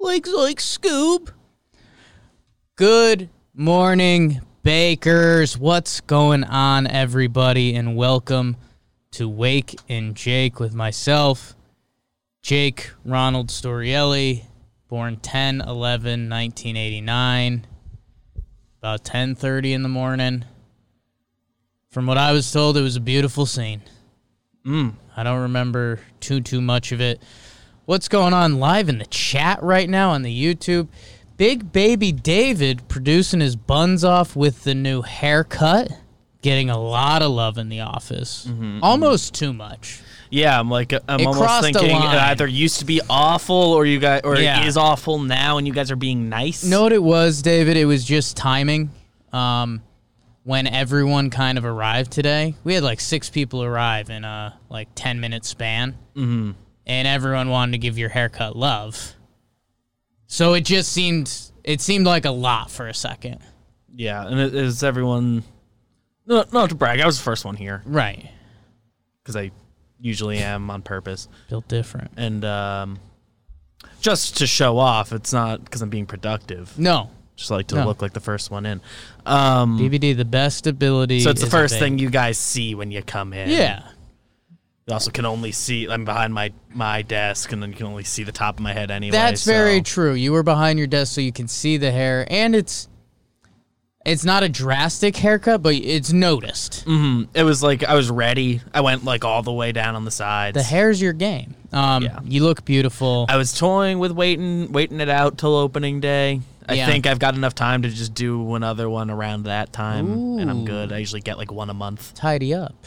Like like Scoob. Good morning, bakers. What's going on, everybody? And welcome to Wake and Jake with myself, Jake Ronald Storiale, born 10 11 1989, about 10:30 in the morning. From what I was told, it was a beautiful scene. Mm. I don't remember too too much of it. What's going on live in the chat right now on the YouTube? Big baby David producing his buns off with the new haircut, getting a lot of love in the office. Mm-hmm, mm-hmm. Almost too much. Yeah, I'm like I'm It almost thinking it either used to be awful or you guys or Yeah. it is awful now and you guys are being nice. Know what it was, David? It was just timing. Um, when everyone kind of arrived today, we had like six people arrive in a like ten minute span, mm-hmm. and everyone wanted to give your haircut love. So it just seemed it seemed like a lot for a second, Yeah, and it is everyone. No, not to brag. I was the first one here right? because I usually am on purpose, Built different. and um, just to show off. It's not because I'm being productive. No, Just like to No. look like the first one in. Um, BBD, the best ability. so it's the first thing you guys see when you come in. Yeah, You also can only see. I'm behind my my desk, and then you can only see the top of my head anyway. That's very true. You were behind your desk so you can see the hair and it's it's not a drastic haircut, but it's noticed. Mm-hmm. It was like I was ready. I went like all the way down on the sides. The hair's your game. Um Yeah. you look beautiful. I was toying with waiting, waiting it out till opening day. I Yeah. think I've got enough time to just do another one around that time, and I'm good. I usually get like one a month. Tidy up.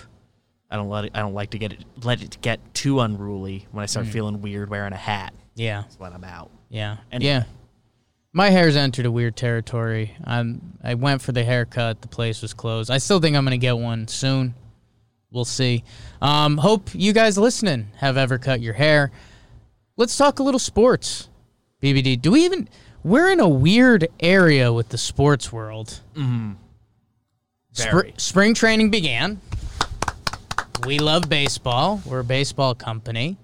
I don't let it. I don't like to get it. Let it get too unruly when I Mm. start feeling weird wearing a hat. Yeah. That's when I'm out. Yeah. Anyway. Yeah. My hair's entered a weird territory. I'm I went for the haircut, the place was closed. I still think I'm gonna get one soon. We'll see. Um, hope you guys listening have ever cut your hair. Let's talk a little sports. BBD. Do we even we're in a weird area with the sports world. Mm-hmm. Very. spring training began. We love baseball. We're a baseball company.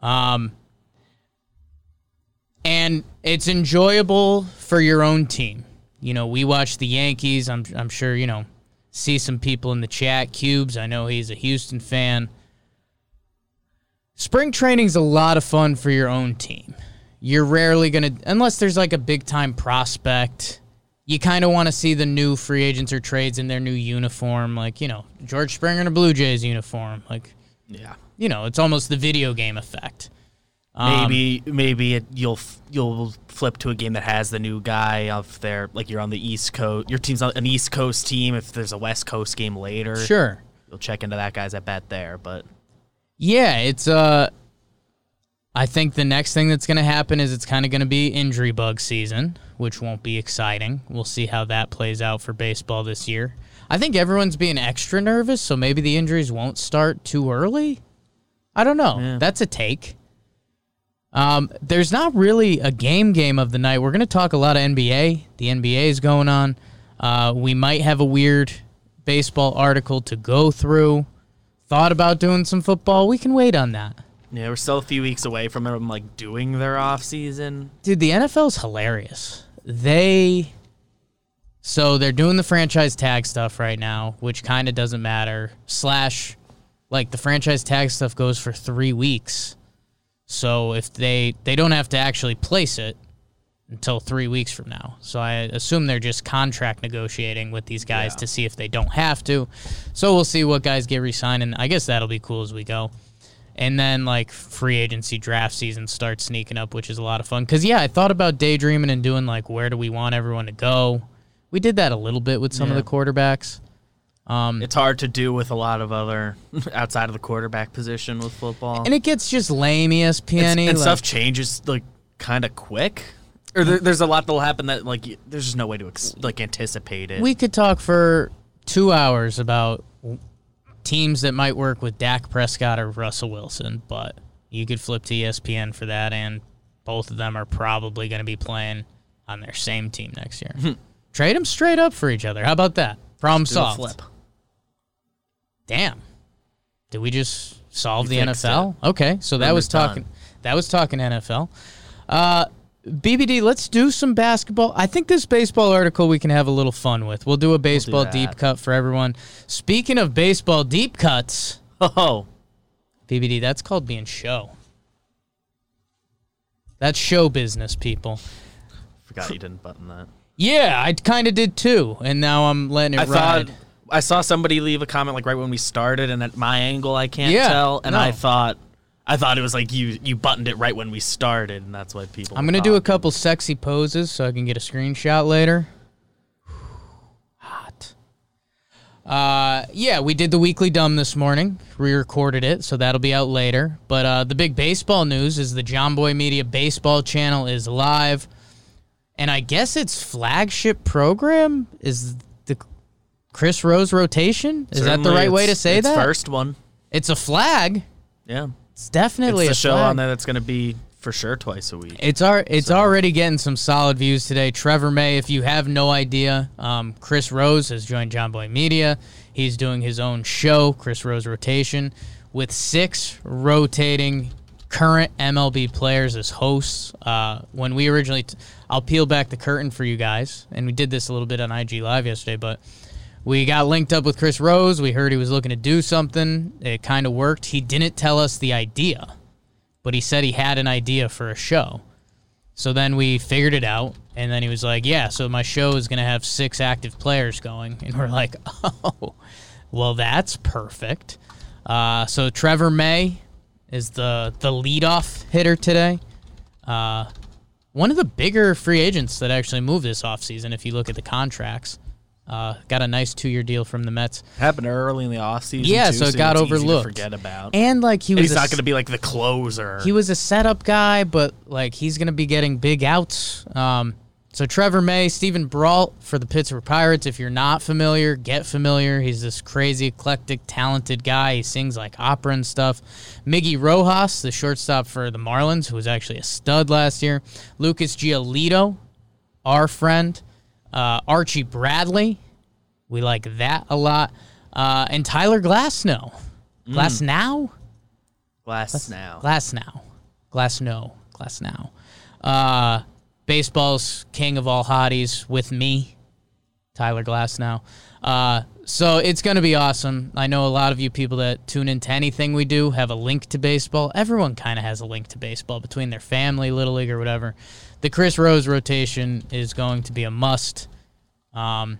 Um, and it's enjoyable for your own team. You know, we watch the Yankees. I'm I'm sure you know. See some people in the chat. Cubes. I know he's a Houston fan. Spring training's a lot of fun for your own team. You're rarely gonna, unless there's like a big time prospect. You kind of want to see the new free agents or trades in their new uniform, like you know George Springer in a Blue Jays uniform. Like Yeah. you know, it's almost the video game effect. Um, Maybe maybe it, you'll you'll flip to a game that has the new guy off there. Like you're on the East Coast. Your team's on an East Coast team. If there's a West Coast game later, Sure. you'll check into that guy's at bet there. But Yeah, it's uh I think the next thing that's going to happen is it's kind of going to be injury bug season, which won't be exciting. We'll see how that plays out for baseball this year. I think everyone's being extra nervous, so maybe the injuries won't start too early. I don't know. Yeah. That's a take. Um, there's not really a game game of the night. We're going to talk a lot of NBA. The NBA is going on. Uh, we might have a weird baseball article to go through. Thought about doing some football. We can wait on that. Yeah, we're still a few weeks away from them like doing their off season. Dude, the NFL's hilarious. They so they're doing the franchise tag stuff right now, which kind of doesn't matter. Slash, like the franchise tag stuff goes for three weeks. So if they they don't have to actually place it until three weeks from now. So I assume they're just contract negotiating with these guys Yeah. to see if they don't have to. So we'll see what guys get re-signed, and I guess that'll be cool as we go. And then like free agency draft season starts sneaking up, which is a lot of fun. Cause yeah, I thought about daydreaming and doing like where do we want everyone to go. We did that a little bit with some Yeah. of the quarterbacks. Um, It's hard to do with a lot of other outside of the quarterback position with football. and it gets just lame ESPN. and like- stuff changes like kind of quick. Or there, there's a lot that'll happen that like there's just no way to ex- like anticipate it. We could talk for two hours about teams that might work with Dak Prescott or Russell Wilson, but you could flip to ESPN for that, and both of them are probably going to be playing on their same team next year. Trade them straight up for each other. How about that? Problem solved. flip. Damn. Did we just solve You the NFL? Okay, so that was it's done. talking. That was talking NFL. Uh, BBD, let's do some basketball. I think this baseball article we can have a little fun with. We'll do a baseball deep cut for everyone. Speaking of baseball deep cuts, Oh, BBD, that's called being show. That's show business, people. forgot you didn't button that. Yeah, I kind of did too, and now I'm letting it I ride. thought I saw somebody leave a comment like right when we started, and at my angle I can't Yeah, tell, and no. I thought I thought it was like you you buttoned it right when we started, and that's why people. I'm gonna do a couple sexy poses so I can get a screenshot later. Hot. Uh, yeah, we did the weekly dumb this morning. Re-recorded it, so that'll be out later. But uh, the big baseball news is the Jomboy Media baseball channel is live, and I guess its flagship program is the Chris Rose rotation. Is that the right way to say it's that? First one, It's a flag. yeah. It's definitely it's a show flag. on there that's gonna be for sure twice a week. It's our, it's already getting some solid views today. Trevor May, if you have no idea, um, Chris Rose has joined Jomboy Media. He's doing his own show, Chris Rose Rotation, with six rotating current MLB players as hosts. Uh, when we originally, t- I'll peel back the curtain for you guys, and we did this a little bit on IG Live yesterday, but we got linked up with Chris Rose. We heard he was looking to do something. It kind of worked. He didn't tell us the idea but he said he had an idea for a show. So then we figured it out, and then he was like, "Yeah, so my show is gonna have six active players going," and we're like, "Oh, well, that's perfect." Uh, so Trevor May is the the leadoff hitter today. Uh, one of the bigger free agents that actually moved this offseason, if you look at the contracts. Uh, got a nice two year deal from the Mets. Happened early in the offseason. Yeah, too, so it got easy to overlooked. forget about. And like he And was he's a not going to be like the closer. he was a setup guy, but like he's gonna be getting big outs. Um, so Trevor May, Steven Brault for the Pittsburgh Pirates. If you're not familiar, get familiar. He's this crazy, eclectic, talented guy. He sings like opera and stuff. Miggy Rojas, the shortstop for the Marlins, who was actually a stud last year. Lucas Giolito, our friend. Uh, Archie Bradley, we like that a lot. Uh, and Tyler Glasnow. Glasnow? Glass now. Glass now. Glass no. Glass now. Uh, baseball's king of all hotties with me, Tyler Glass now. Uh, so it's going to be awesome. I know a lot of you people that tune into anything we do have a link to baseball. Everyone kind of has a link to baseball between their family, Little League, or whatever. The Chris Rose rotation is going to be a must. Um,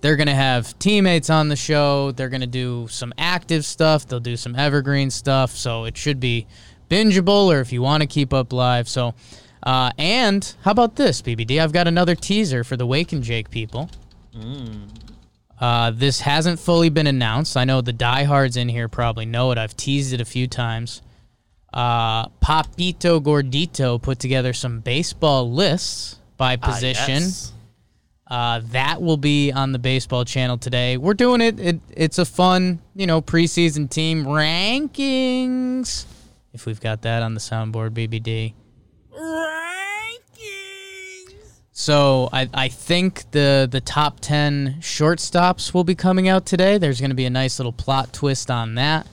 they're going to have teammates on the show. They're going to do some active stuff. They'll do some evergreen stuff. So it should be bingeable or if you want to keep up live. So, uh, and how about this, BBD? I've got another teaser for the Wake and Jake people. Uh, this hasn't fully been announced. I know the diehards in here probably know it. I've teased it a few times. Uh, Papito Gordito put together some baseball lists by Ah, position. yes. Uh, that will be on the baseball channel today. We're doing it. it. It's a fun, you know, preseason team rankings. If we've got that on the soundboard, BBD. So I, I think the the top ten shortstops will be coming out today. There's going to be a nice little plot twist on that.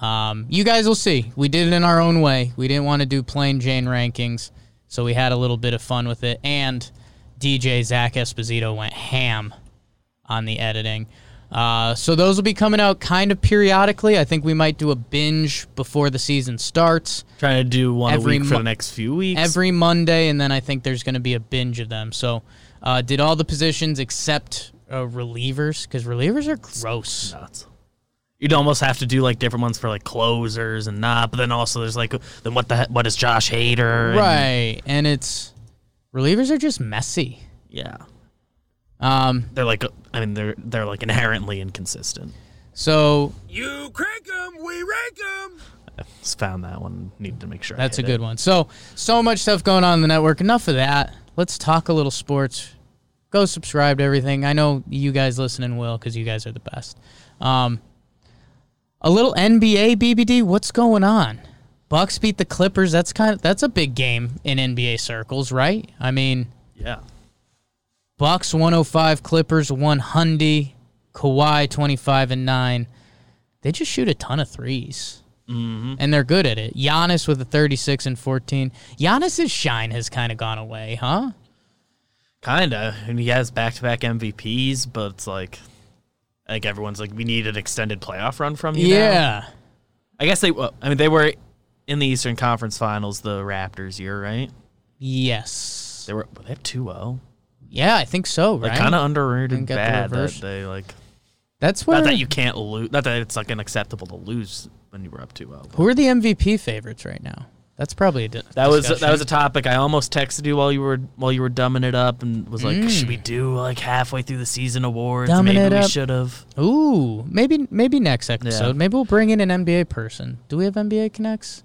Um, you guys will see. We did it in our own way. We didn't want to do plain Jane rankings, so we had a little bit of fun with it. And DJ Zach Esposito went ham on the editing. Uh, so those will be coming out kind of periodically. I think we might do a binge before the season starts Trying to do one Every a week for mo- the next few weeks. every Monday, and then I think there's going to be a binge of them. So, uh, did all the positions except uh, relievers? Because relievers are gross. nuts. You'd almost have to do like different ones for like closers and not, but then also there's like then what the he- what is Josh Hader? and- Right, and it's relievers are just messy. yeah. Um, They're like, I mean, they're they're like inherently inconsistent. so You crank them, we rank 'em. I just found that one. Needed to make sure. I That's a good it. one. So, so much stuff going on in the network. Enough of that. Let's talk a little sports. Go subscribe to everything. I know you guys listening will because you guys are the best. Um, a little NBA BBD. What's going on? Bucks beat the Clippers. That's kind of that's a big game in NBA circles, right? I mean, Yeah. Bucks 105, Clippers 100, Kawhi 25 and 9. They just shoot a ton of 3s Mm-hmm. And they're good at it. Giannis with a 36 and 14. Giannis's shine has kind of gone away, huh? Kinda, and he has back-to-back MVPs, but it's like, I think everyone's like, we need an extended playoff run from you. now. Yeah. I guess they. Well, I mean, they were in the Eastern Conference Finals the Raptors year, right? Yes. They were. they have 2-0. Yeah, I think so, right? Like kind of underrated Didn't get the bad that reverse. they like. That's where Not that you can't lose. Not that it's like unacceptable to lose when you were up 2-0. Who are the MVP favorites right now? That's probably a di- That was that was a topic I almost texted you while you were while you were dumbing it up and was like, Mm. should we do like halfway through the season awards? Dumbing Maybe it we up. should have. Ooh, maybe maybe next episode. Maybe we'll bring in an NBA person. Do we have NBA connects?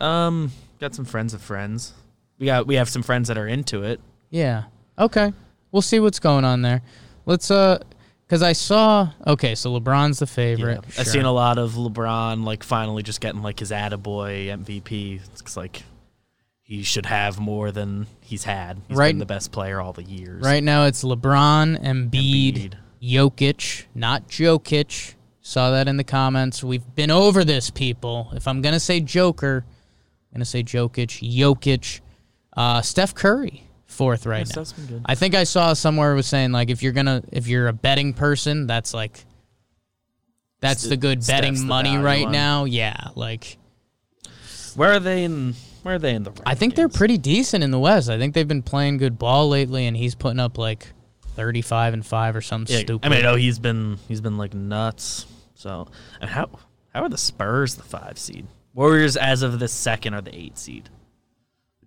Um, got some friends of friends. We got we have some friends that are into it. Yeah. Okay. We'll see what's going on there. Let's uh cuz I saw okay, so LeBron's the favorite. I've seen a lot of LeBron like finally just getting like his attaboy MVP. It's like he should have more than he's had. He's Right. been the best player all the years. Right now it's LeBron, Embiid, Embiid. Jokic, not Jokic. Saw that in the comments. We've been over this, people. If I'm gonna say Joker, I'm gonna say Jokic, Jokic, uh, Steph Curry, fourth right Yeah, now. Steph's been good. I think I saw somewhere was saying like if you're gonna if you're a betting person, that's like that's Ste- the good betting the money right one. now. Yeah, like Where are they in? Where are they in the? I think they're pretty decent in the West. I think they've been playing good ball lately, and he's putting up like thirty-five and five or something Yeah, stupid. I mean, I know he's been he's been like nuts. So, and how how are the Spurs the five seed? Warriors as of the second are the eight seed, which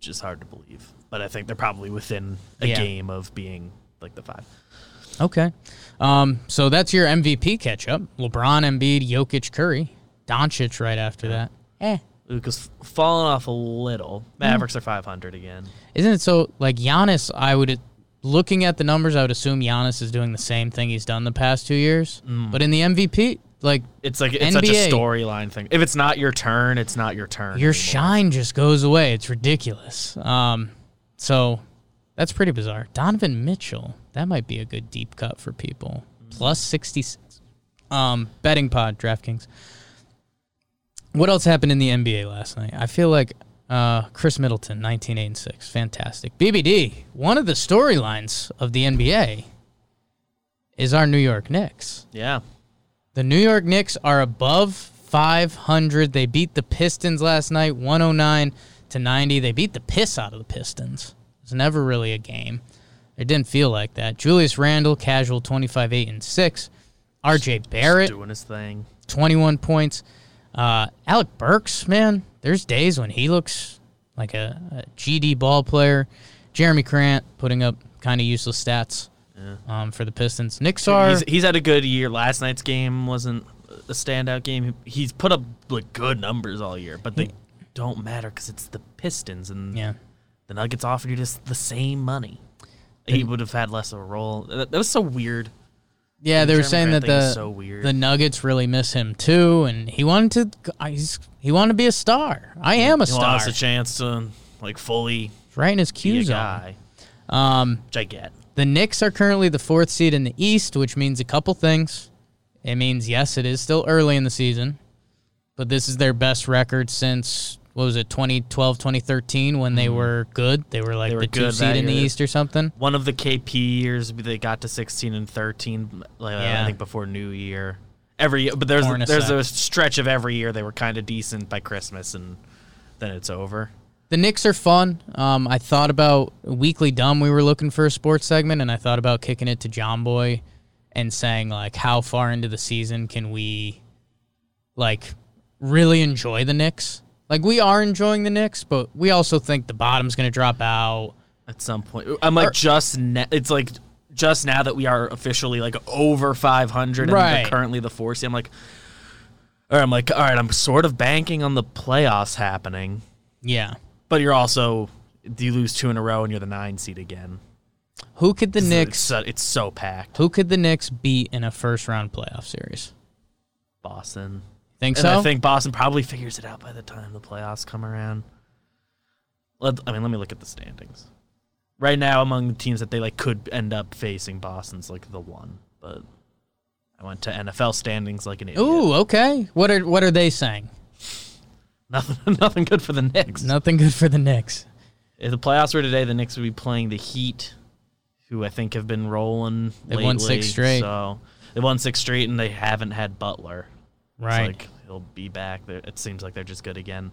is hard to believe. But I think they're probably within a Yeah. game of being like the five. Okay, um, so that's your MVP catch-up: LeBron, Embiid, Jokic, Curry, Doncic right after that. Eh, Luka's falling off a little. Mavericks are five hundred again. isn't it so? Like Giannis, I would looking at the numbers, I would assume Giannis is doing the same thing he's done the past two years. But in the MVP, like It's like it's such a storyline thing. If it's not your turn, it's not your turn. your anymore. shine just goes away. It's ridiculous. Um, so that's pretty bizarre. Donovan Mitchell, that might be a good deep cut for people. Plus 66. Um, betting pod, DraftKings. What else happened in the NBA last night? I feel like uh, Khris Middleton, 19 8 and 6. Fantastic. BBD, one of the storylines of the NBA is our New York Knicks. Yeah. The New York Knicks are above 500. They beat the Pistons last night, 109 to 90. They beat the piss out of the Pistons. It was never really a game. It didn't feel like that. Julius Randle, casual, 25 8 and 6. RJ Barrett, Doing his thing. 21 points. Uh, Alec Burks, man, there's days when he looks like a, a GD ball player. Jerami Grant putting up kind of useless stats um, for the Pistons. Nick are. He's, he's had a good year. Last night's game wasn't a standout game. He's put up like good numbers all year, but they don't matter because it's the Pistons and yeah. the Nuggets offered you just the same money. He would have had less of a role. That, that was so weird. Yeah, The they were saying that Grant thing the so weird. the Nuggets really miss him too, and he wanted to. uh, He's, he wanted to be a star. I am a He star. wants a chance to like fully right in his be a Q zone. guy, Um, which I get. The Knicks are currently the fourth seed in the East, which means a couple things. It means yes, it is still early in the season, but this is their best record since what was it 2012 2013 when they were good. They were like Mm-hmm. They were the two good seed that in the year. East or something. One of the KP years they got to 16 and 13, like, Yeah. I think before New Year. Every year, but there's there's a stretch of every year they were kind of decent by Christmas, and then it's over. The Knicks are fun. Um, I thought about Weekly Dumb. We were looking for a sports segment, and I thought about kicking it to Jomboy and saying like, how far into the season can we, like, really enjoy the Knicks? Like we are enjoying the Knicks, but we also think the bottom's going to drop out. At some point, I'm like Or- just ne- it's like just now that we are officially like over 500 and Right. they're currently the four seed, I'm like, all right, I'm like, all right, I'm sort of banking on the playoffs happening, Yeah. But you're also do you lose two in a row and you're the nine seed again. Who could the It's Knicks? so, it's so packed. Who could the Knicks beat in a first round playoff series? Boston. Think And so? I think Boston probably figures it out by the time the playoffs come around. Let, I mean, let me look at the standings. Right now, among the teams that they like could end up facing, Boston's like the one. But I went to NFL standings like an idiot. Ooh, okay. What are what are they saying? Nothing, nothing good for the Knicks. Nothing good for the Knicks. If the playoffs were today, the Knicks would be playing the Heat, who I think have been rolling. They've won six straight. So they won six straight, and they haven't had Butler. Right. It's like he'll be back. It seems like they're just good again.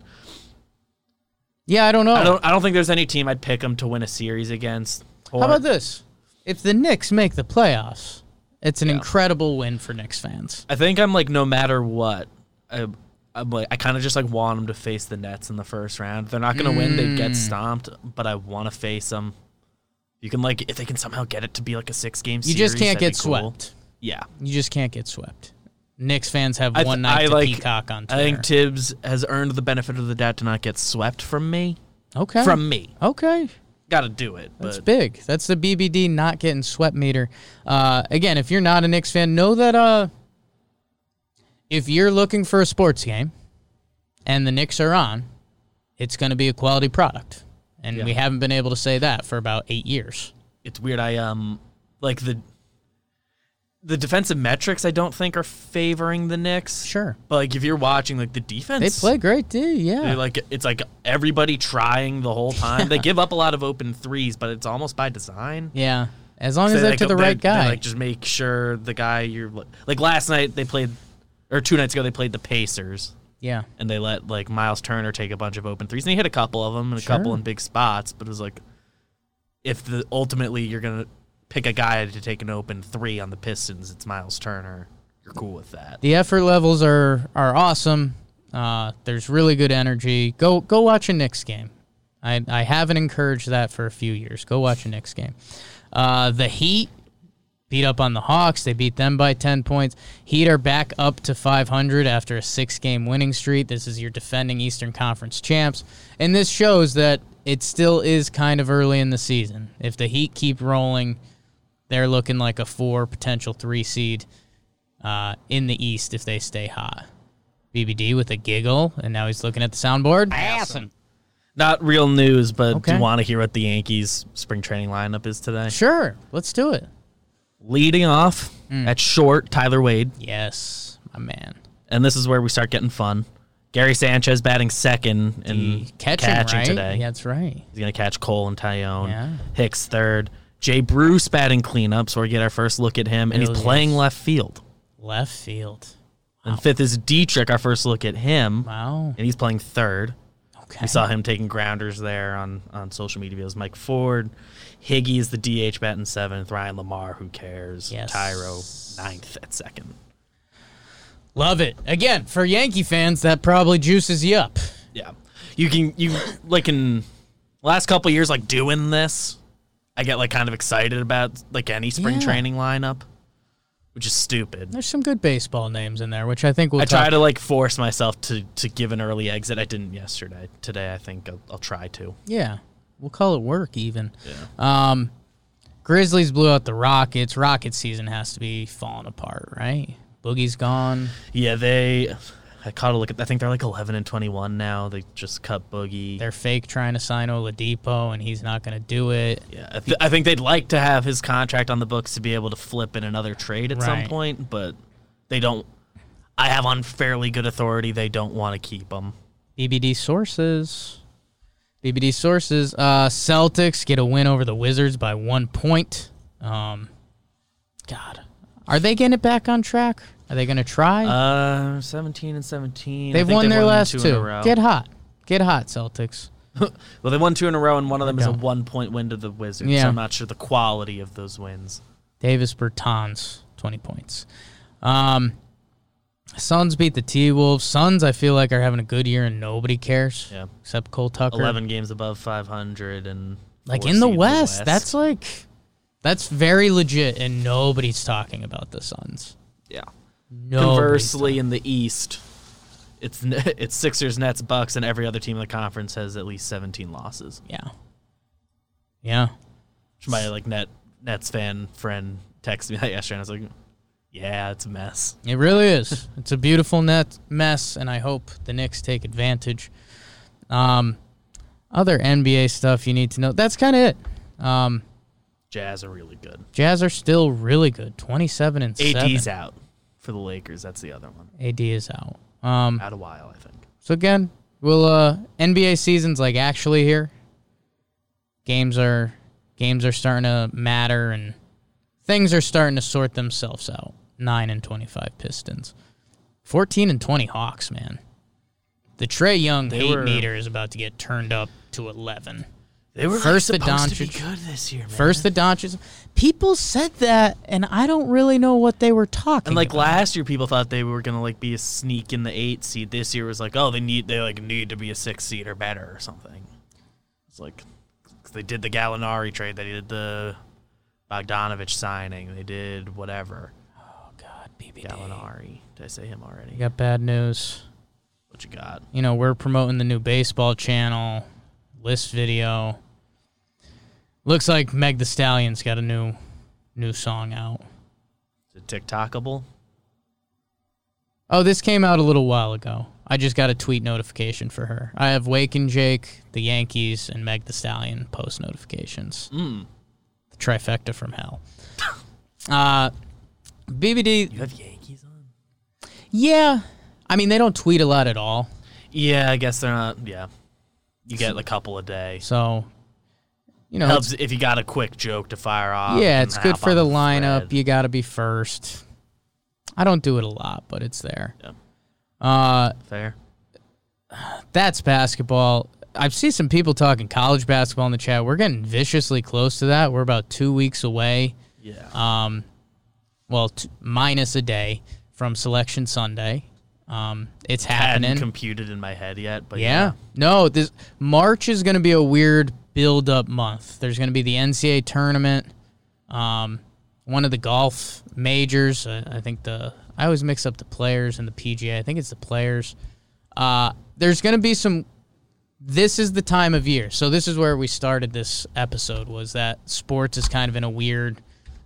yeah, I don't know. I don't. I don't think there's any team I'd pick them to win a series against. Or, How about this? If the Knicks make the playoffs, it's an Yeah. incredible win for Knicks fans. I think I'm like no matter what. I, I'm like I kind of just like want them to face the Nets in the first round. They're not gonna win. They Mm. get stomped, but I want to face them. You can like if they can somehow get it to be like a six game. You just can't get swept. Yeah, You just can't get swept. Knicks fans have th- one night I to like- peacock on I think Thibs has earned the benefit of the doubt to not get swept from me. okay. From me, okay. got to do it. That's but big. That's the BBD not getting swept meter. Uh, again, if you're not a Knicks fan, know that uh, if you're looking for a sports game and the Knicks are on, it's going to be a quality product. And Yeah. we haven't been able to say that for about eight years. it's weird. I um like the the defensive metrics. I don't think are favoring the Knicks. Sure. But like if you're watching like the defense, They play great, too. Yeah. like it's like everybody trying the whole time. they give up a lot of open threes, but it's almost by design. yeah. As long as they're they, to like, the they- right they, guy. like just make sure the guy you're like last night they played or two nights ago they played the Pacers yeah. and they let like Myles Turner take a bunch of open threes and he hit a couple of them and a Sure. couple in big spots, but it was like if the ultimately you're gonna pick a guy to take an open three on the Pistons, it's Myles Turner. You're cool with that. The effort levels are are awesome. Uh, there's really good energy. Go go watch a Knicks game. I I haven't encouraged that for a few years. Go watch a Knicks game. Uh, the Heat beat up on the Hawks. They beat them by 10 points. Heat are back up to 500 after a six game winning streak. This is your defending Eastern Conference champs. And this shows that it still is kind of early in the season. If the Heat keep rolling, they're looking like a four, potential three seed uh, in the East if they stay hot. BBD with a giggle, and now he's looking at the soundboard. Awesome. Not real news, but do you want to hear what the Yankees spring training lineup is today? Sure, let's do it. Leading off Mm. at short, Tyler Wade. Yes, my man. And this is where we start getting fun. Gary Sanchez batting second and The catching, right? today. Yeah, that's right. He's going to catch Cole and Taillon. Yeah. Hicks third. Jay Bruce batting cleanup, so we get our first look at him. And he's playing left field. Left field. And fifth is Dietrich, our first look at him. Wow. And he's playing third. Okay. We saw him taking grounders there on, on social media It was Mike Ford. Higgy is the DH batting seventh. Ryan LaMarre, who cares? Yes. Thairo, ninth at second. Love it. Again, for Yankee fans, that probably juices you up. Yeah. You can you like in last couple years like doing this, I get like kind of excited about like any spring Yeah. training lineup, which is stupid. There's some good baseball names in there, which I think we'll I try to like force myself to to give an early exit. I didn't yesterday. Today I think I'll, I'll try to. Yeah, we'll call it work even. Um, Grizzlies blew out the Rockets. Rocket season has to be falling apart, right? Boogie's gone. Yeah, they I caught a look at I think they're like 11 and 21 now. They just cut Boogie. They're fake trying to sign Oladipo, and he's not going to do it. yeah, I, th- I think they'd like to have his contract on the books to be able to flip in another trade at some point, but they don't. I have on fairly good authority they don't want to keep him. BBD sources. BBD sources. Uh, Celtics get a win over the Wizards by one point. Um, God, are they getting it back on track? Are they going to try? Uh, 17 and 17. I They've won their last two. two. in a row. Get hot. Get hot, Celtics. well, they won two in a row, and one of them is a one point win to the Wizards. Yeah. So I'm not sure the quality of those wins. Davis Bertans, 20 points. Um, Suns beat the T Wolves. Suns, I feel like, are having a good year and nobody cares Yeah. except Cole Tucker. 11 games above 500 and Like in the seed West, that's like That's very legit, and nobody's talking about the Suns. Yeah. No. Conversely, in the East, it's it's Sixers, Nets, Bucks, and every other team in the conference has at least 17 losses. Yeah. Yeah. Which my like net Nets fan friend texted me that yesterday, and I was like, "Yeah, it's a mess." It really is. it's a beautiful net mess, and I hope the Knicks take advantage. Um, other NBA stuff you need to know. That's kind of it. Um, Jazz are really good. Jazz are still really good. Twenty-seven and AD's seven. out for the Lakers. That's the other one. AD is out. Um, Out a while, I think. So again, we'll uh NBA season's like actually here. Games are games are starting to matter and things are starting to sort themselves out. 9 and 25 Pistons. 14 and 20 Hawks, man. The Trae Young They hate were- meter is about to get turned up to 11. They were First the supposed to be good this year, man. First the Doncic. People said that and I don't really know what they were talking and like about. last year, people thought they were gonna like be a sneak in the eight seed. This year was like, oh, they need they like need to be a six seed or better or something. It's like they did the Gallinari trade, they did the Bogdanovic signing, they did whatever. BBD. Gallinari. Did I say him already? Got bad news. What you got? you know, we're promoting the new baseball channel, list video. Looks like Meg the Stallion's got a new new song out. Is it TikTokable? Oh, this came out a little while ago. I just got a tweet notification for her. I have Wake and Jake, the Yankees, and Meg the Stallion post notifications. Mm. The trifecta from hell. Uh, BBD, You have Yankees on? yeah. I mean, they don't tweet a lot at all. Yeah, I guess they're not. Yeah, you get a couple a day. So, you know, Helps if you got a quick joke to fire off. Yeah, it's good for the lineup. thread. You got to be first. I don't do it a lot, but it's there. Yeah. Uh, Fair. that's basketball. I've seen some people talking college basketball in the chat. We're getting viciously close to that. We're about two weeks away. Yeah. Um, well, t- minus a day from Selection Sunday. Um, it's happening. hadn't computed in my head yet, but Yeah. No, this March is going to be a weird build up month. There's going to be the NCAA tournament, um, one of the golf majors. Uh, I think the I always mix up the players and the PGA. I think it's the players. Uh, there's going to be some. This is the time of year. So this is where we started this episode. Was that sports is kind of in a weird,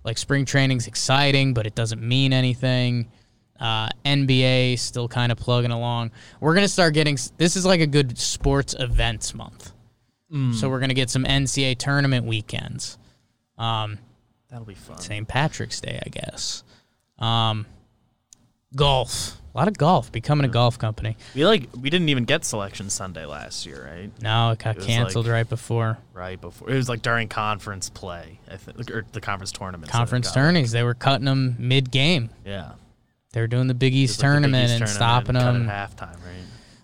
like spring training's exciting, but it doesn't mean anything. Uh, NBA still kind of plugging along. We're gonna start getting. This is like a good sports events month. So we're gonna get some NCAA tournament weekends. Um, that'll be fun. St. Patrick's Day, I guess. Um, golf. A lot of golf. Becoming a golf company. We like we didn't even get selection Sunday last year, right? No, it got It canceled like- right before Right before it was like during conference play, I think, or the conference tournament. conference tourneys. They were cutting them mid game. Yeah, They were doing the Big East like the Big tournament East and tournament stopping cut them. at halftime,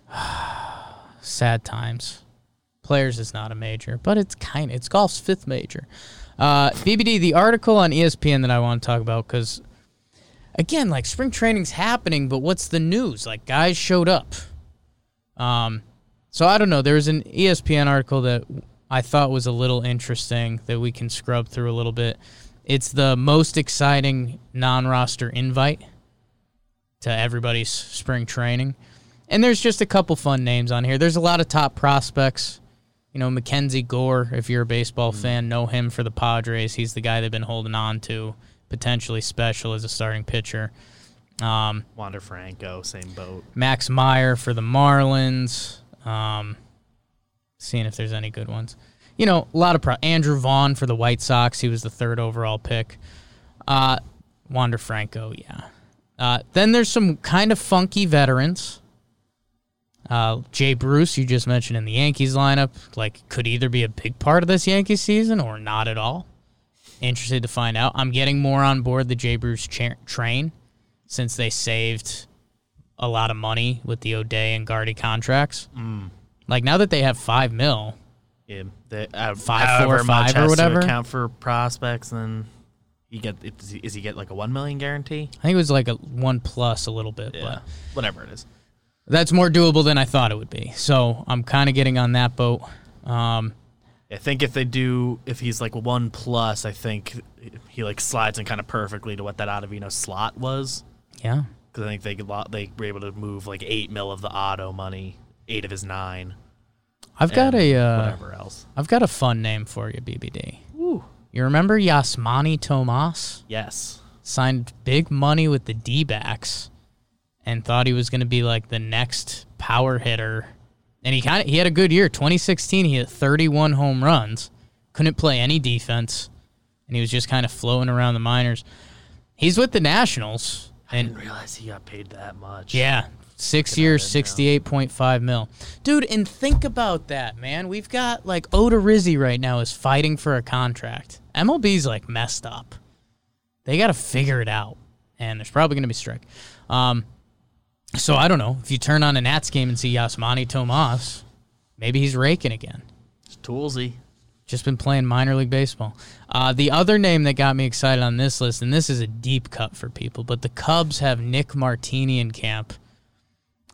right? sad times. Players is not a major, but it's kind it's golf's fifth major. Uh, BBD, the article on ESPN that I want to talk about because, again, like spring training's happening, but what's the news? Like guys showed up. Um, so I don't know. There was an ESPN article that I thought was a little interesting that we can scrub through a little bit. It's the most exciting non-roster invite to everybody's spring training. And there's just a couple fun names on here. There's a lot of top prospects. You know, Mackenzie Gore, if you're a baseball fan, know him for the Padres. He's the guy they've been holding on to, potentially special as a starting pitcher. Um, Wander Franco, same boat. Max Meyer for the Marlins. Um, seeing if there's any good ones. You know, a lot of pro- Andrew Vaughn for the White Sox. He was the third overall pick. Uh, Wander Franco, yeah. Uh, then there's some kind of funky veterans. Uh, Jay Bruce, you just mentioned in the Yankees lineup, like could either be a big part of this Yankees season or not at all. Interested to find out. I'm getting more on board the Jay Bruce cha- train since they saved a lot of money with the O'Day and Guardy contracts. Like now that they have five mil, Yeah, they, uh, Five, however five or whatever? Account for prospects, then you get is he, is he get like a one million guarantee? I think it was like a one plus a little bit, Yeah, but whatever it is. that's more doable than I thought it would be. So I'm kind of getting on that boat. Um, I think if they do, if he's like one plus, I think he like slides in kind of perfectly to what that Ottavino slot was. Yeah. Because I think they could they were able to move like eight mil of the auto money, eight of his nine. I've got a uh, whatever else. I've got a fun name for you, BBD. Ooh. You remember Yasmany Tomas? Yes. Signed big money with the D backs and thought he was going to be like the next power hitter. And he kind of he had a good year. 2016, he hit 31 home runs. Couldn't play any defense, and he was just kind of floating around the minors. He's with the Nationals, I didn't realize he got paid that much. yeah, six years, 68.5 mil. Dude, and think about that, man. We've got like Odorizzi right now is fighting for a contract. MLB's like messed up. They got to figure it out, and there's probably going to be strike. Um, so I don't know if you turn on a Nats game and see Yasmany Tomas, maybe he's raking again. It's toolsy. Just been playing minor league baseball. Uh, the other name that got me excited on this list, and this is a deep cut for people, but the Cubs have Nick Martini in camp.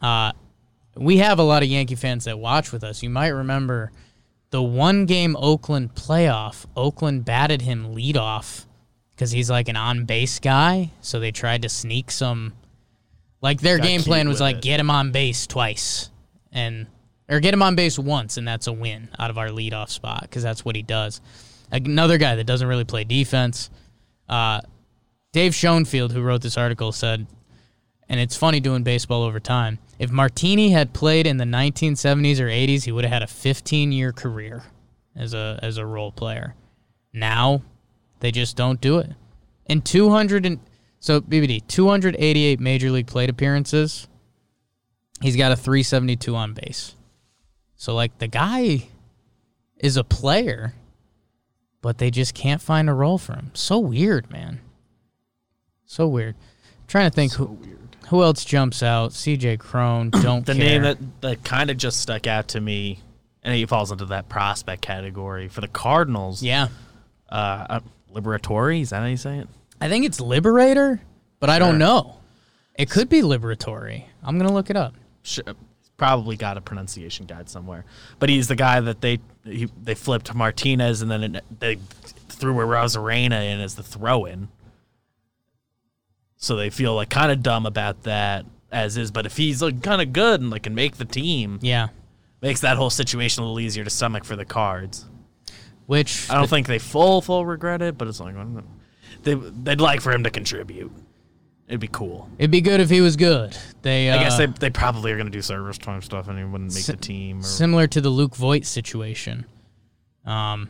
Uh, we have a lot of Yankee fans that watch with us. You might remember the one game Oakland playoff, Oakland batted him leadoff because he's like an on base guy. So they tried to sneak some. Like their Got game plan was like it. get him on base twice and or get him on base once and that's a win out of our leadoff spot because that's what he does. Another guy that doesn't really play defense. Uh, Dave Schoenfield, who wrote this article, said, and it's funny doing baseball over time. If Martini had played in the 1970s or 80s, he would have had a 15 year career as a as a role player. Now, they just don't do it. In 200 and so BBD 288 major league plate appearances, he's got a 372 on base. So like the guy is a player, but they just can't find a role for him. So weird, man. So weird. trying to think who who else jumps out. CJ Cron, don't The care. name that, that kind of just stuck out to me, and he falls into that prospect category for the Cardinals. Yeah. Uh, uh, Liberatore, is that how you say it? I think it's Liberator, but I don't Sure. know. It could be Liberatory. I'm going to look it up. Sh- Probably got a pronunciation guide somewhere, but he's the guy that they he, they flipped Martinez and then it, they threw Arozarena in as the throw-in. So they feel like kind of dumb about that as is, but if he's like kind of good and like can make the team, Yeah. makes that whole situation a little easier to stomach for the Cards. Which I don't think they full full regret it, but it's like they they'd like for him to contribute. It'd be cool. it'd be good if he was good. They uh, I guess they they probably are gonna do service time stuff and he wouldn't make Si- the team. Or, similar to the Luke Voit situation. Um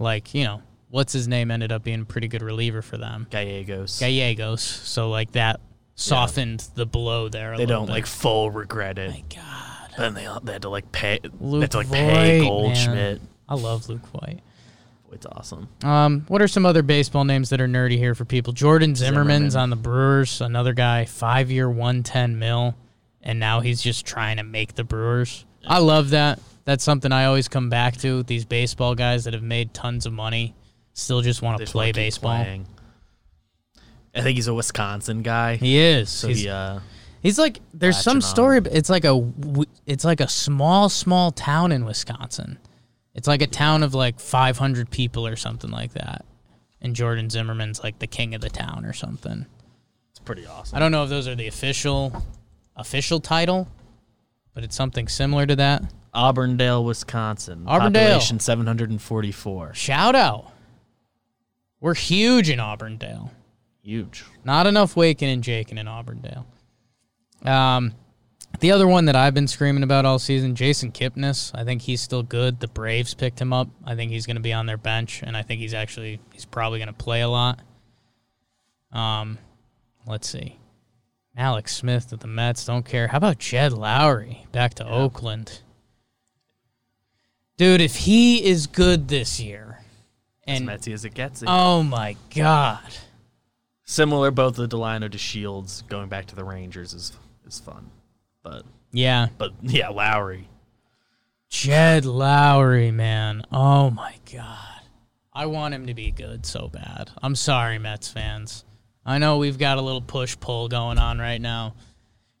like, you know, what's his name ended up being a pretty good reliever for them. Gallegos. Gallegos. So like that softened the blow there a they don't bit. like full regret it. my god. Then they they had to like pay. they Luke had to like Voit, pay man. Goldschmidt. I love Luke Voit. It's awesome. Um, what are some other baseball names that are nerdy here for people? Jordan Zimmermann's Zimmermann. on the Brewers, another guy, five year, one ten mil, and now he's just trying to make the Brewers. I love that. That's something I always come back to. These baseball guys that have made tons of money still just want to play baseball. playing. I think he's a Wisconsin guy. He is. so he's, he uh, he's like there's some on. story. but It's like a it's like a small small town in Wisconsin. It's like a town of like 500 people or something like that. And Jordan Zimmermann's like the king of the town or something. it's pretty awesome. I don't know if those are the official official title, but it's something similar to that. Auburndale, Wisconsin. Auburndale. Population 744. Shout out. We're huge in Auburndale. Huge. Not enough Waken and Jakin in Auburndale. Um, the other one that I've been screaming about all season, Jason Kipnis. I think he's still good. The Braves picked him up. I think he's going to be on their bench, and I think he's actually he's probably going to play a lot. Um, let's see. Alex Smith at the Mets. Don't care. How about Jed Lowrie back to Oakland? Dude, if he is good this year, As and Metsy as it gets. oh my god, Similar, both the Delino DeShields going back to the Rangers is is fun, but yeah, but yeah, Lowrie. Jed Lowrie, man. Oh my god. I want him to be good so bad. I'm sorry, Mets fans. I know we've got a little push pull going on right now.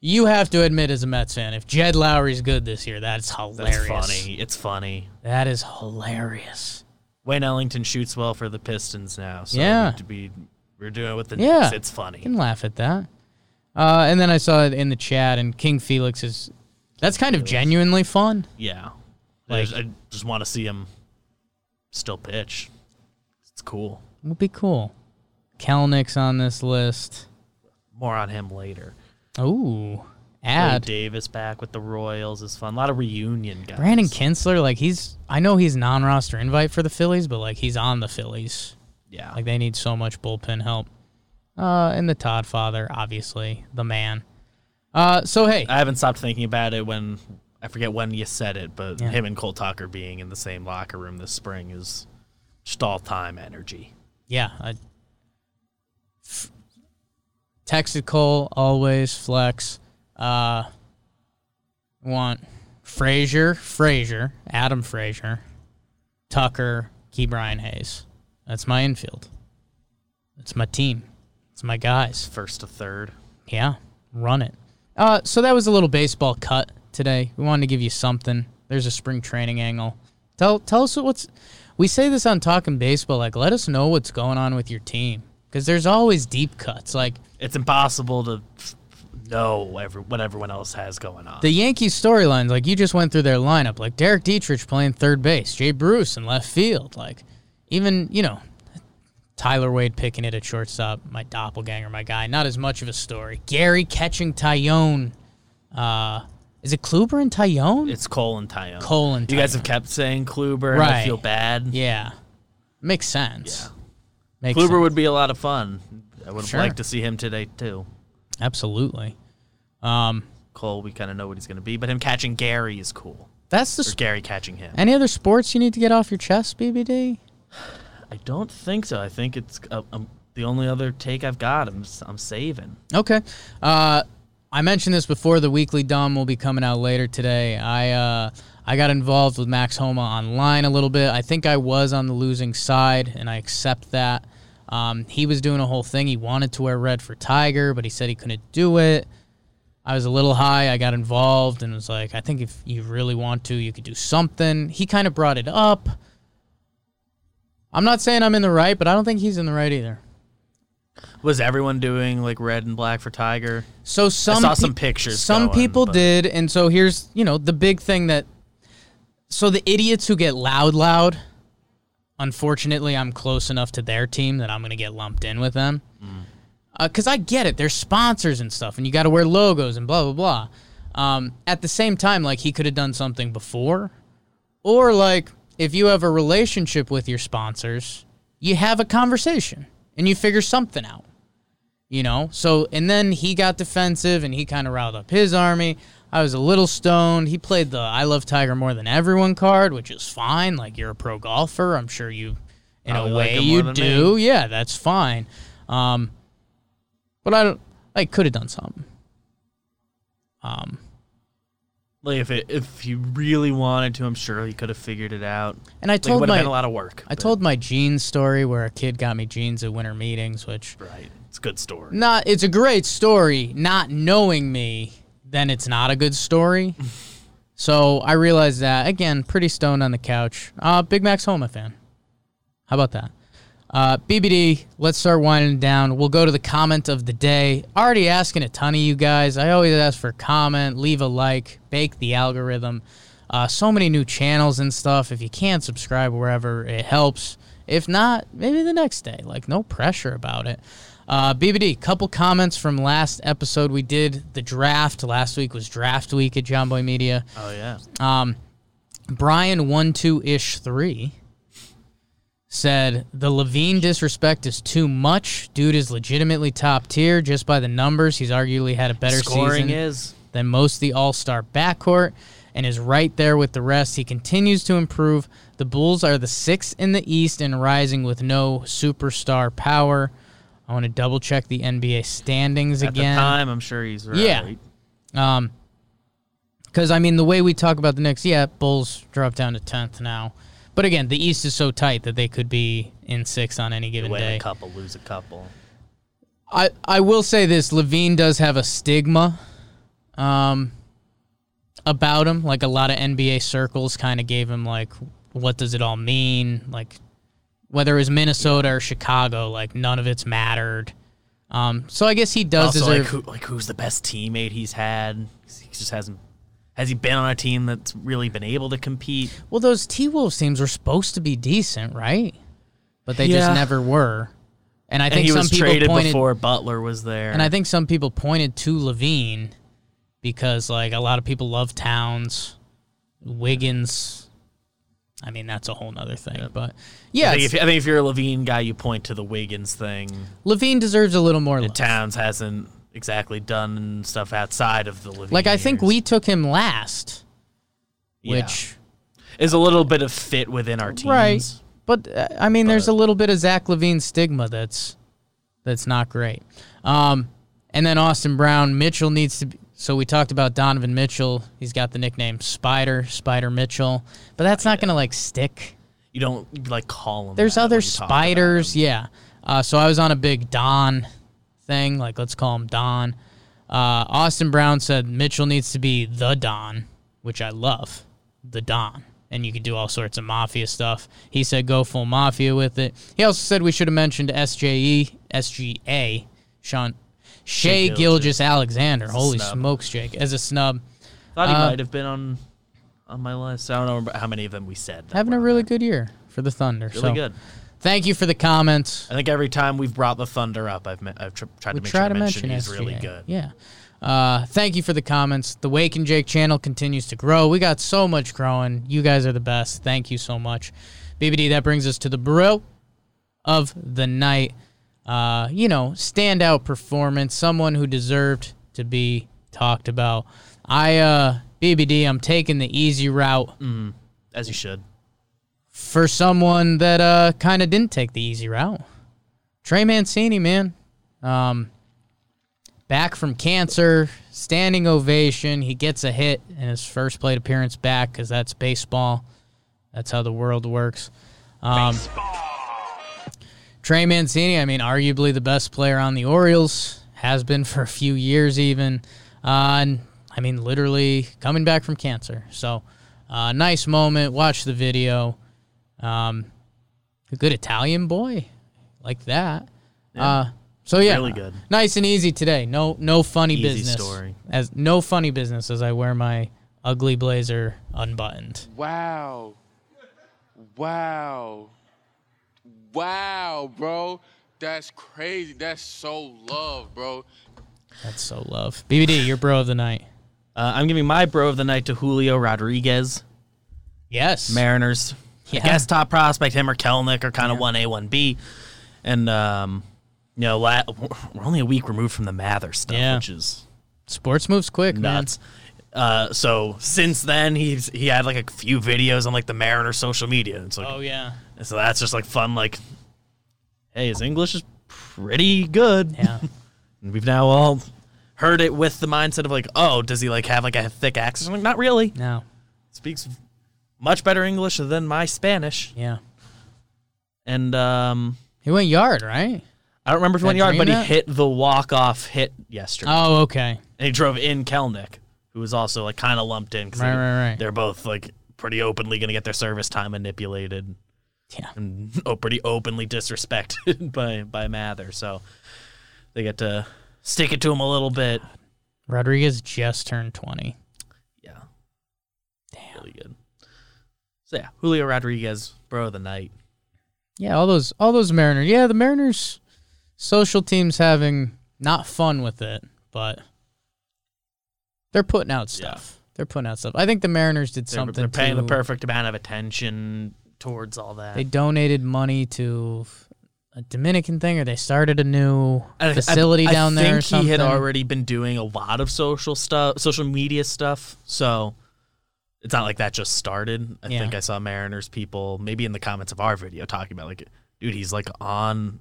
You have to admit, as a Mets fan, if Jed Lowrie's good this year, that's hilarious. That's funny. It's funny. That is hilarious. Wayne Ellington shoots well for the Pistons now. So Yeah. to be we're doing it with the Yeah. Knicks. It's funny. You can laugh at that. Uh, and then I saw it in the chat, and King Felix is. That's kind of genuinely fun. Yeah. Like- I, I just want to see him still pitch. It's cool. Would be cool. Kelenic's on this list. More on him later. Ooh, Wade Davis back with the Royals is fun. A lot of reunion guys. Brandon Kintzler. Like he's. I know he's non-roster invite for the Phillies, but like he's on the Phillies. Yeah. Like they need so much bullpen help. Uh, and the Todd father, obviously the man. Uh, so hey, I haven't stopped thinking about it when I forget when you said it, but Yeah. him and Cole Tucker being in the same locker room this spring is just all time energy. yeah. I, f- texted Cole always flex. Uh, want Frazier, Frazier, Adam Frazier, Tucker, Ke'Bryan Hayes. That's my infield. That's my team. It's my guys. First to third. Yeah, run it. Uh, so that was a little baseball cut today. We wanted to give you something. There's a spring training angle. Tell tell us what's. We say this on talking baseball. Like, let us know what's going on with your team because there's always deep cuts. Like It's impossible to know every, what everyone else has going on. the Yankees storylines. Like you just went through their lineup. Like Derek Dietrich playing third base, Jay Bruce in left field. Like even you know. Tyler Wade picking it at shortstop, my doppelganger, my guy. Not as much of a story. Gary catching Tyone. Uh, is it Kluber and Tyone? it's Cole and Tyone. Cole and Tyone. You guys have kept saying Kluber, and I feel bad. Yeah, makes sense. Yeah. Makes Kluber sense. would be a lot of fun. I would have Sure. liked to see him today too. absolutely. Um, Cole, we kind of know what he's going to be, but him catching Gary is cool. that's the. Sp- Gary catching him. any other sports you need to get off your chest, BBD? I don't think so. I think it's uh, um, the only other take I've got. I'm I'm saving. Okay. Uh, I mentioned this before. The weekly dumb will be coming out later today. I uh, I got involved with Max Homa online a little bit. I think I was on the losing side, and I accept that. Um, he was doing a whole thing. He wanted to wear red for Tiger, but he said he couldn't do it. I was a little high. I got involved and was like, I think if you really want to, you could do something. He kind of brought it up. I'm not saying I'm in the right, but I don't think he's in the right either. Was everyone doing like red and black for Tiger? So some saw some pictures Some going, people but- did, and so here's you know the big thing that. So the idiots who get loud, loud. Unfortunately, I'm close enough to their team that I'm gonna get lumped in with them. Because I get it, they're sponsors and stuff, and you got to wear logos and blah blah blah. Um, at the same time, like he could have done something before, or like if you have a relationship with your sponsors, you have a conversation and you figure something out you know? So and then he got defensive and he kind of riled up his army. I was a little stoned. He played the i love tiger more than everyone card which is fine like you're a pro golfer. I'm sure you in Probably a like way him you do. yeah that's fine. Um but i don't i could have done something. Um Like if it if he really wanted to, I'm sure he could have figured it out. and i Like, told have my been a lot of work. i but- told my jeans story where a kid got me jeans at winter meetings which right. It's a good story. not it's a great story not knowing me then it's not a good story so i realized that again pretty stoned on the couch uh big max homa fan how about that uh, BBD, let's start winding down. We'll go to the comment of the day. Already asking a ton of you guys. I always ask for comment, leave a like, bake the algorithm. Uh, so many new channels and stuff. If you can't subscribe wherever, it helps. If not, maybe the next day. Like, no pressure about it. Uh, BBD, couple comments from last episode. We did the draft. Last week was draft week at Jomboy Media. Oh, yeah. Um, Brian one two ish three said the LaVine disrespect is too much. Dude is legitimately top tier just by the numbers. He's arguably had a better Scoring season is than most of the All Star backcourt and is right there with the rest. He continues to improve. The Bulls are the sixth in the East and rising with no superstar power. I want to double check the NBA standings at again. the time. I'm sure he's right. Yeah. Um, because I mean, the way we talk about the Knicks, yeah, Bulls drop down to tenth now, but again, the East is so tight that they could be in six on any given Win day. a couple, lose a couple. I I will say this: LaVine does have a stigma um, about him. Like a lot of NBA circles kind of gave him like, what does it all mean? Like whether it was Minnesota or Chicago, like none of it's mattered. Um, so I guess he does Also, like, deserve. who, like who's the best teammate he's had? He just hasn't. Has he been on a team that's really been able to compete? well, those T Wolves teams were supposed to be decent, right? But they just never were. And I And think he some was people traded pointed, before Butler was there. and I think some people pointed to LaVine because like a lot of people love Towns, Wiggins. I mean that's a whole nother thing, but yeah, I think, if, I think if you're a LaVine guy, you point to the Wiggins thing. LaVine deserves a little more. Towns hasn't exactly done stuff outside of the LaVine. Like I think years. we took him last, Yeah. which is a little bit of fit within our teams. right. But uh, I mean, there's a little bit of Zach LaVine stigma that's that's not great. Um, and then Austin Brown, Mitchell needs to. be So we talked about Donovan Mitchell. He's got the nickname Spider, Spider Mitchell, but that's not gonna like stick. You don't like call him. There's that other when you talk about spiders, him. yeah. Uh, so I was on a big Don thing, like let's call him Don. Uh, Austin Brown said Mitchell needs to be the Don, which I love, the Don, and you can do all sorts of mafia stuff. He said go full mafia with it. He also said we should have mentioned SJE, SGA, Sean Shea Shea Gilgeous-Alexander. Holy snub. smokes, Jake, as a snub, Thought he Uh, might have been on on my list. I don't know how many of them we said. having a really there. good year for the Thunder. really so good. Thank you for the comments. I think every time we've brought the Thunder up, I've, me- I've tr- tried we to make try sure to mention, he's really good. Yeah. Uh, thank you for the comments. The Wake and Jake channel continues to grow. We got so much growing. You guys are the best. Thank you so much. BBD, that brings us to the bro of the night. Uh, you know, standout performance, someone who deserved to be talked about. I, uh, BBD, I'm taking the easy route As you should. For someone that uh, kind of didn't take the easy route. Trey Mancini, man. Um, back from cancer, standing ovation. He gets a hit in his first plate appearance back because that's baseball. That's how the world works. Um, Trey Mancini, I mean, arguably the best player on the Orioles, has been for a few years even. Uh, and I mean, literally coming back from cancer. So, uh, nice moment. Watch the video. Um, a good Italian boy, like that. Uh, so yeah, Really good. Nice and easy today. No, no funny Easy business. story. As no funny business as I wear my ugly blazer unbuttoned. Wow. Wow. Wow, bro. That's crazy. That's so love, bro. That's so love. BBD, your bro of the night. Uh, I'm giving my bro of the night to Julio Rodriguez. Yes. Mariners. Yeah. I guess top prospect, him or Kelenic are kind of 1A, 1B. And, um, you know, la- we're only a week removed from the Mather stuff, Yeah. which is Sports moves quick, nuts. Uh, so since then, he's he had like a few videos on like the Mariners social media. It's like, man. Oh yeah. so that's just like fun. Like, hey, his English is pretty good. Yeah. And we've now all heard it with the mindset of like, oh, does he like have like a thick accent? I'm like, not really. no. Speaks much better English than my Spanish. Yeah. And um, He went yard, right? I don't remember if he went yard, but he hit the walk off hit yesterday. Oh, okay. and he drove in Kelenic, who was also like kind of lumped in because Right, right, right. they're both like pretty openly going to get their service time manipulated Yeah. and oh, pretty openly disrespected by by Mather. So they get to stick it to him a little bit. Rodriguez just turned twenty. Yeah, damn, really good. So yeah, Julio Rodriguez, bro of the night. Yeah, all those all those Mariners. Yeah, the Mariners social teams having not fun with it, but they're putting out stuff. They're putting out stuff. I think the Mariners did They're, something. they're paying to, the perfect amount of attention towards all that. They donated money to a Dominican thing, or they started a new I- I- facility I down there. or think he had already been doing a lot of social stuff, social media stuff. So it's not like that just started. I Yeah. think I saw Mariners people, maybe in the comments of our video, talking about like, dude, he's like on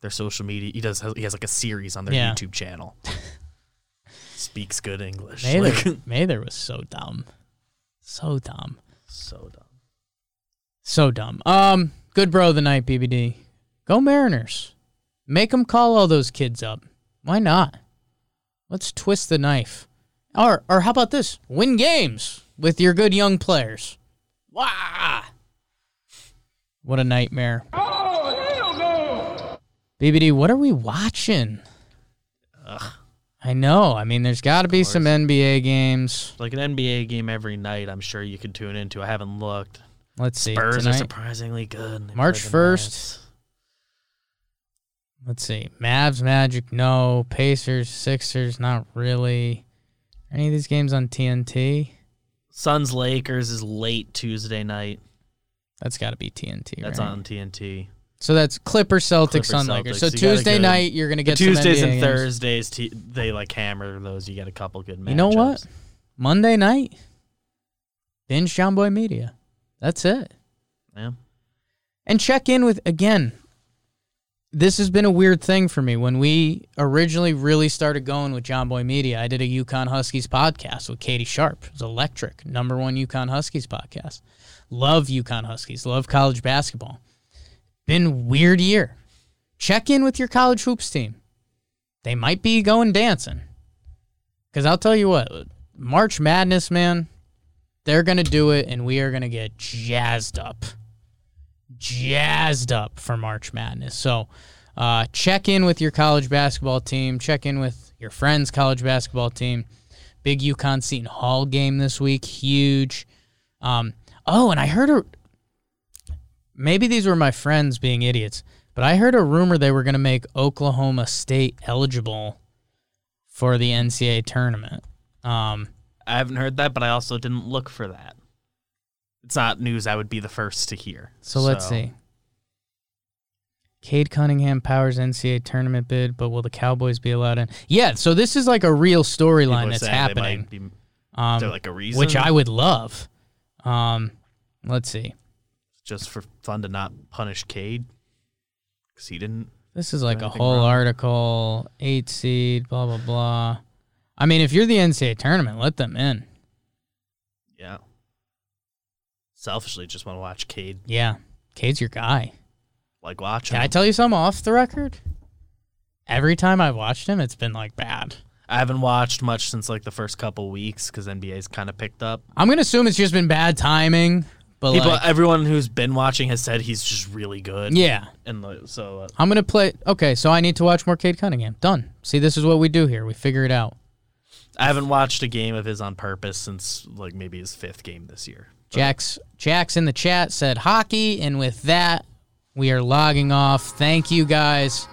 their social media. He does. He has like a series on their Yeah. YouTube channel. Speaks good English. Mather, Like, Mather was so dumb, so dumb, so dumb. so dumb. Um, good bro of the night, BBD. Go Mariners. Make them call all those kids up. Why not? Let's twist the knife Or or how about this? Win games with your good young players. Wow. What a nightmare. Oh no! BBD, what are we watching? Ugh. I know. I mean, there's got to be some NBA games. Like an NBA game every night, I'm sure you could tune into. I haven't looked. Let's see. Spurs are surprisingly good. They March 1st. Let's see. Mavs, Magic, no. Pacers, Sixers, not really. Are any of these games on TNT? Suns Lakers is late Tuesday night. That's got to be TNT. That's right? on TNT. So that's Clippers, Celtics, Sun Lakers. So You Tuesday good- night, you're gonna get some Tuesdays and games. Thursdays, t- they like hammer those. You get a couple good matchups. You know what? Monday night, binge Jomboy Media. That's it. Yeah. And check in with again. This has been a weird thing for me. When we originally really started going with Jomboy Media, I did a UConn Huskies podcast with Katie Sharp. It was electric. Number one UConn Huskies podcast. Love UConn Huskies. Love college basketball. Been weird year. Check in with your college hoops team. They might be going dancing. Because I'll tell you what, March Madness, man, they're going to do it, and we are going to get jazzed up jazzed up for March Madness. So uh, check in with your college basketball team. Check in with your friend's college basketball team. Big UConn Seton Hall game this week. Huge. Um, oh, and I heard a. Maybe these were my friends being idiots, but I heard a rumor they were going to make Oklahoma State eligible for the NCAA tournament. Um, I haven't heard that, but I also didn't look for that. It's not news I would be the first to hear. So let's see. Cade Cunningham powers NCAA tournament bid, but will the Cowboys be allowed in? Yeah, so this is like a real storyline that's happening, be- Is um, there like a reason? which I would love. Um, let's see. just for fun to not punish Cade because he didn't. This is like a whole wrong. article, eight seed, blah blah blah. I mean, if you're the NCAA tournament, let them in. Yeah. Selfishly, just want to watch Cade Yeah, Cade's your guy. like watching. Can I tell you something off the record? Every time I've watched him, it's been like bad. I haven't watched much since like the first couple weeks because NBA's kind of picked up. I'm gonna assume it's just been bad timing, but People, like, everyone who's been watching has said he's just really good. yeah, and like, so uh, I'm gonna play. Okay, so I need to watch more Cade Cunningham. Done. See, this is what we do here. We figure it out. I haven't watched a game of his on purpose since like maybe his fifth game this year. Jax Jax in the chat said hockey, and with that, we are logging off. Thank you guys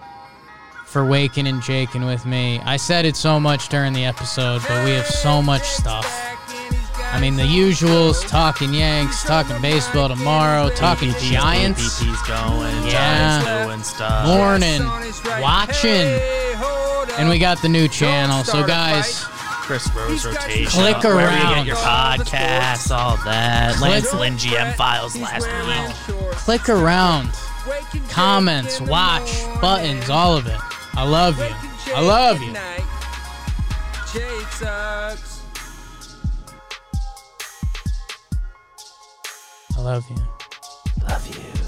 for waking and jaking with me. I said it so much during the episode, but we have so much stuff. I mean, the usuals, talking Yanks, talking baseball tomorrow, talking PPP's Giants. PPP's going. Yeah. Giants. Morning, watching, and we got the new channel. So, guys, Chris Rose rotation. Click wherever you around. get your podcasts, all that. Click- Lance Lynn GM files last week. click around, comments, watch, buttons, all of it. I love you. I love you. Jade sucks. I love you. Love you. Chris Rose rotation.